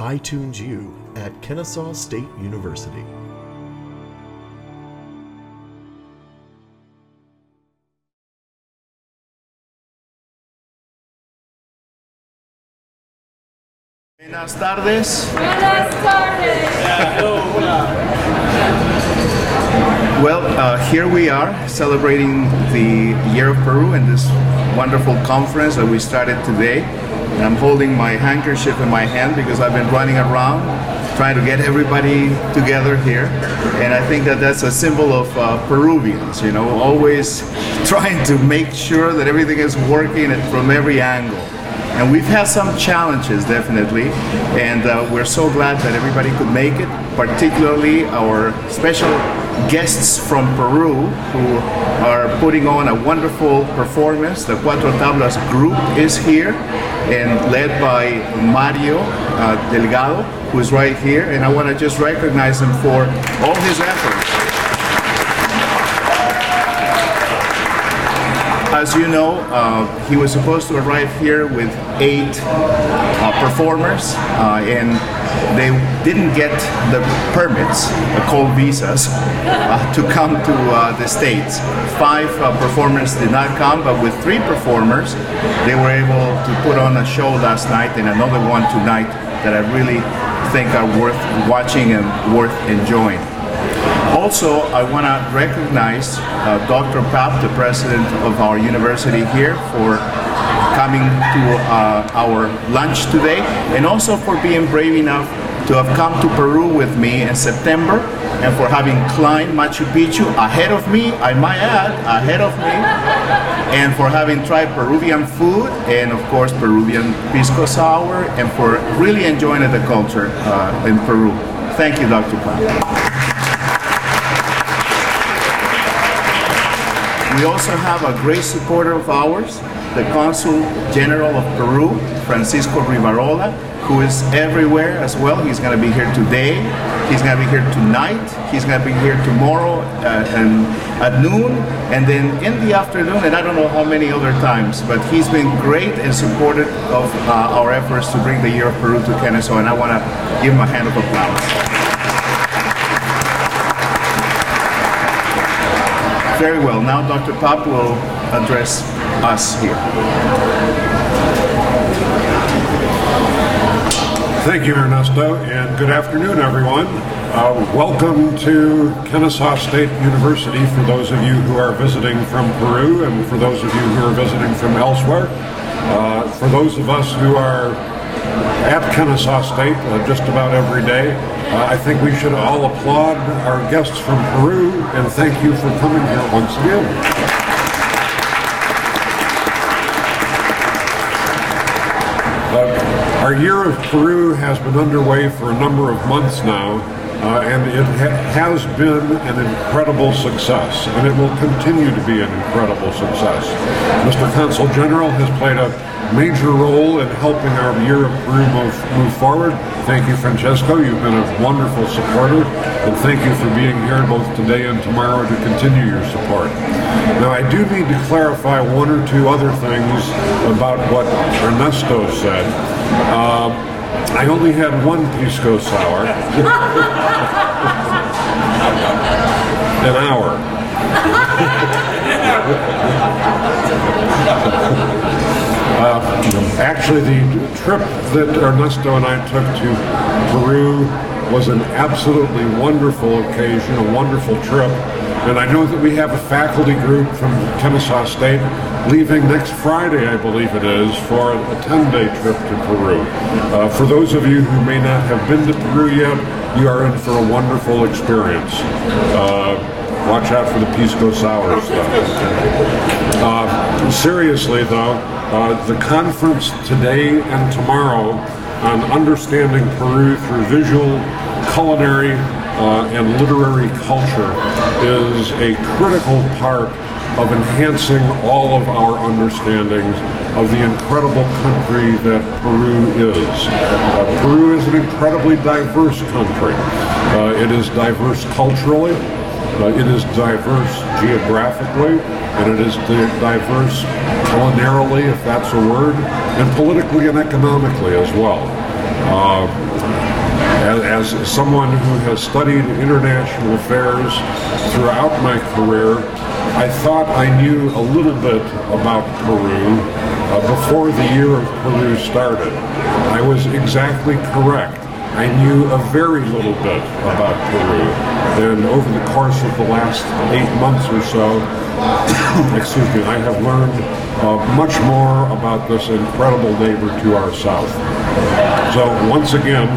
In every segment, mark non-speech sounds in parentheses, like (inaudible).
iTunes U at Kennesaw State University. Buenas tardes. Buenas tardes. Well, uh, here we are celebrating the Year of Peru and this wonderful conference that we started today. And I'm holding my handkerchief in my hand because I've been running around trying to get everybody together here. And I think that that's a symbol of uh, Peruvians, you know, always (laughs) trying to make sure that everything is working from every angle. And we've had some challenges, definitely, and uh, we're so glad that everybody could make it, particularly our special guests from Peru who are putting on a wonderful performance. The Cuatro Tablas group is here and led by Mario uh, Delgado, who is right here, and I want to just recognize him for all his efforts. As you know, uh, he was supposed to arrive here with eight uh, performers, uh, and they didn't get the permits, called visas, uh, to come to uh, the States. Five uh, performers did not come, but with three performers, they were able to put on a show last night and another one tonight that I really think are worth watching and worth enjoying. Also, I want to recognize uh, Dr. Papp, the president of our university here, for coming to uh, our lunch today, and also for being brave enough to have come to Peru with me in September, and for having climbed Machu Picchu ahead of me, I might add, ahead of me, and for having tried Peruvian food, and of course Peruvian pisco sour, and for really enjoying the culture uh, in Peru. Thank you, Dr. Papp. We also have a great supporter of ours, the Consul General of Peru, Francisco Rivarola, who is everywhere as well. He's going to be here today. He's going to be here tonight. He's going to be here tomorrow uh, and at noon, and then in the afternoon, and I don't know how many other times. But he's been great and supportive of uh, our efforts to bring the Year of Peru to Kennesaw, and I want to give him a hand of applause. Very well. Now Dr. Papp will address us here. Thank you, Ernesto, and good afternoon, everyone. Uh, welcome to Kennesaw State University for those of you who are visiting from Peru and for those of you who are visiting from elsewhere. Uh, for those of us who are at Kennesaw State uh, just about every day, uh, I think we should all applaud our guests from Peru and thank you for coming here once again. Uh, our year of Peru has been underway for a number of months now, uh, and it ha has been an incredible success, and it will continue to be an incredible success. Mr. Consul General has played a major role in helping our of Peru move, move forward. Thank you, Francesco. You've been a wonderful supporter, and thank you for being here both today and tomorrow to continue your support. Now, I do need to clarify one or two other things about what Ernesto said. Uh, I only had one pisco sour. (laughs) An hour. (laughs) Uh, actually, the trip that Ernesto and I took to Peru was an absolutely wonderful occasion, a wonderful trip. And I know that we have a faculty group from Kennesaw State leaving next Friday, I believe it is, for a 10-day trip to Peru. Uh, for those of you who may not have been to Peru yet, you are in for a wonderful experience. Uh, watch out for the pisco sour stuff. Uh, seriously, though, uh, the conference today and tomorrow on understanding Peru through visual, culinary, uh, and literary culture is a critical part of enhancing all of our understandings of the incredible country that Peru is. Uh, Peru is an incredibly diverse country. Uh, it is diverse culturally, uh, it is diverse geographically, and it is diverse culinarily, if that's a word, and politically and economically as well. Uh, as, someone who has studied international affairs throughout my career, I thought I knew a little bit about Peru uh, before the year of Peru started. I was exactly correct. I knew a very little bit about Peru. And over the course of the last eight months or so, (coughs) excuse me, I have learned uh, much more about this incredible neighbor to our south. So once again,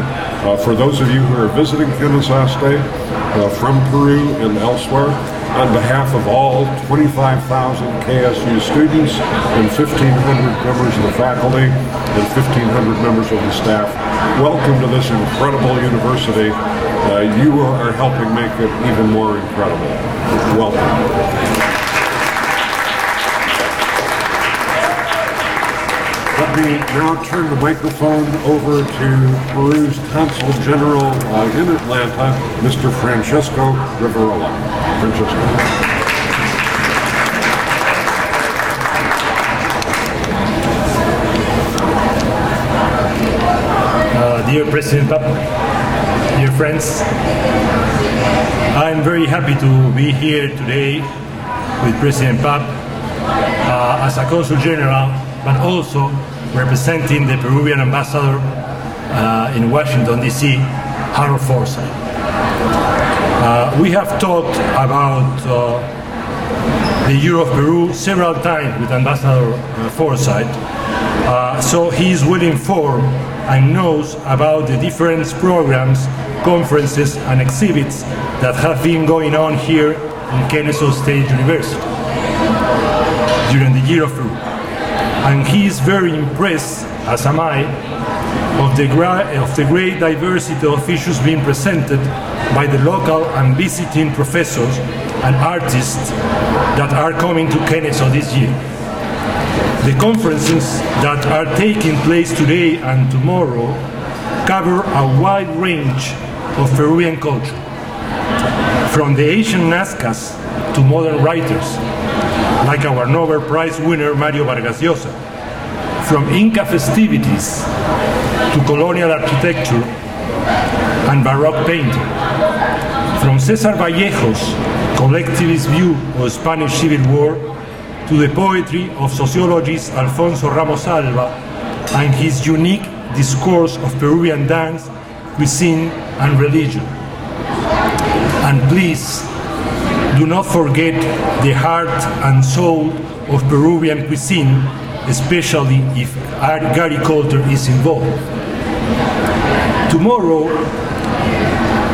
uh, for those of you who are visiting State uh, from Peru and elsewhere, on behalf of all 25,000 KSU students and 1,500 members of the faculty and 1,500 members of the staff, welcome to this incredible university. Uh, you are helping make it even more incredible. Welcome. Let me now turn the microphone over to Peru's Consul General uh, in Atlanta, Mr. Francesco Rivarola. Francesco. Uh, dear President Papp, dear friends, I'm very happy to be here today with President Papp uh, as a Consul General but also representing the Peruvian ambassador uh, in Washington, D.C., Harold Forsyth. Uh, we have talked about uh, the year of Peru several times with Ambassador uh, Forsyth, uh, so he is well informed and knows about the different programs, conferences, and exhibits that have been going on here in Kennesaw State University during the year of Peru and he is very impressed, as am I, of the, of the great diversity of issues being presented by the local and visiting professors and artists that are coming to Kennesaw this year. The conferences that are taking place today and tomorrow cover a wide range of Peruvian culture, from the ancient Nazcas to modern writers, like our Nobel Prize winner Mario Vargas Llosa. From Inca festivities to colonial architecture and Baroque painting. From Cesar Vallejo's collectivist view of Spanish Civil War to the poetry of sociologist Alfonso Ramos Alba and his unique discourse of Peruvian dance, cuisine, and religion. And please, do not forget the heart and soul of Peruvian cuisine, especially if agriculture is involved. Tomorrow,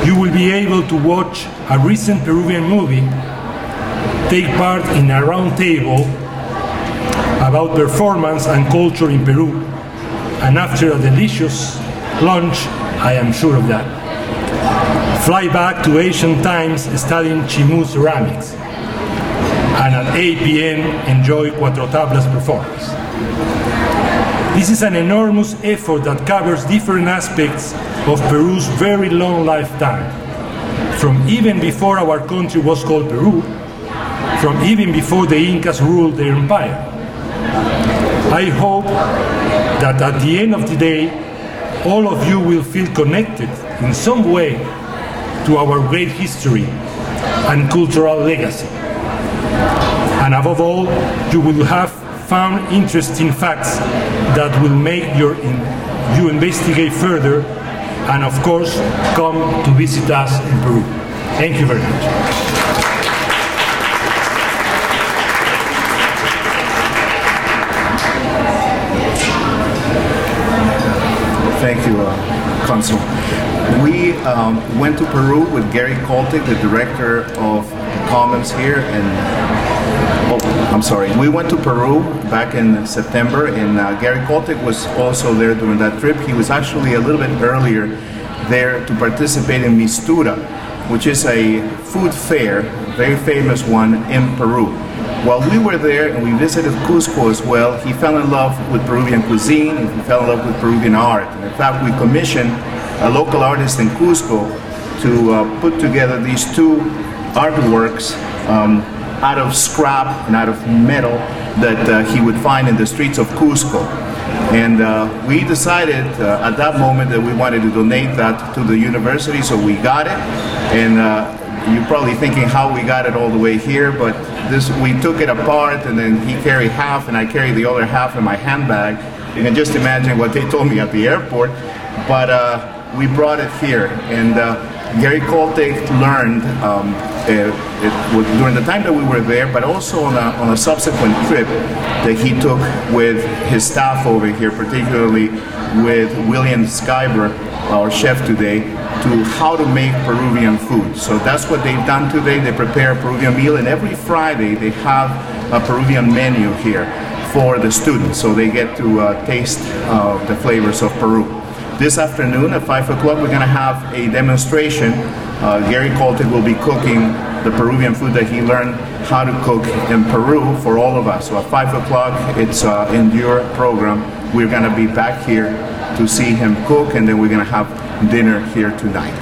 you will be able to watch a recent Peruvian movie, take part in a roundtable about performance and culture in Peru, and after a delicious lunch, I am sure of that fly back to ancient times studying Chimu ceramics, and at 8 p.m. enjoy Cuatro Tablas performance. This is an enormous effort that covers different aspects of Peru's very long lifetime, from even before our country was called Peru, from even before the Incas ruled their empire. I hope that at the end of the day, all of you will feel connected in some way to our great history and cultural legacy. And above all, you will have found interesting facts that will make your in, you investigate further and of course come to visit us in Peru. Thank you very much. Thank you, uh, Consul. We um, went to Peru with Gary Koltig, the director of Commons here, and oh, I'm sorry. We went to Peru back in September, and uh, Gary Koltig was also there during that trip. He was actually a little bit earlier there to participate in Mistura, which is a food fair, very famous one in Peru. While we were there and we visited Cusco as well, he fell in love with Peruvian cuisine and he fell in love with Peruvian art. And in fact, we commissioned a local artist in Cusco to uh, put together these two artworks um, out of scrap and out of metal that uh, he would find in the streets of Cusco. And uh, we decided uh, at that moment that we wanted to donate that to the university, so we got it. And uh, you're probably thinking how we got it all the way here, but this we took it apart, and then he carried half, and I carried the other half in my handbag. You can just imagine what they told me at the airport. But uh, we brought it here, and uh, Gary Coltig learned um, it, it was during the time that we were there, but also on a, on a subsequent trip that he took with his staff over here, particularly with William Skyber, our chef today, to how to make Peruvian food. So that's what they've done today. They prepare a Peruvian meal, and every Friday they have a Peruvian menu here for the students, so they get to uh, taste uh, the flavors of Peru. This afternoon at 5 o'clock, we're going to have a demonstration. Uh, Gary Coltig will be cooking the Peruvian food that he learned how to cook in Peru for all of us. So at 5 o'clock, it's uh, Endure program. We're going to be back here to see him cook, and then we're going to have dinner here tonight.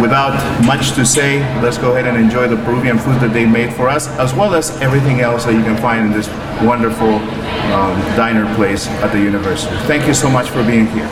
Without much to say, let's go ahead and enjoy the Peruvian food that they made for us, as well as everything else that you can find in this wonderful um, diner place at the university. Thank you so much for being here.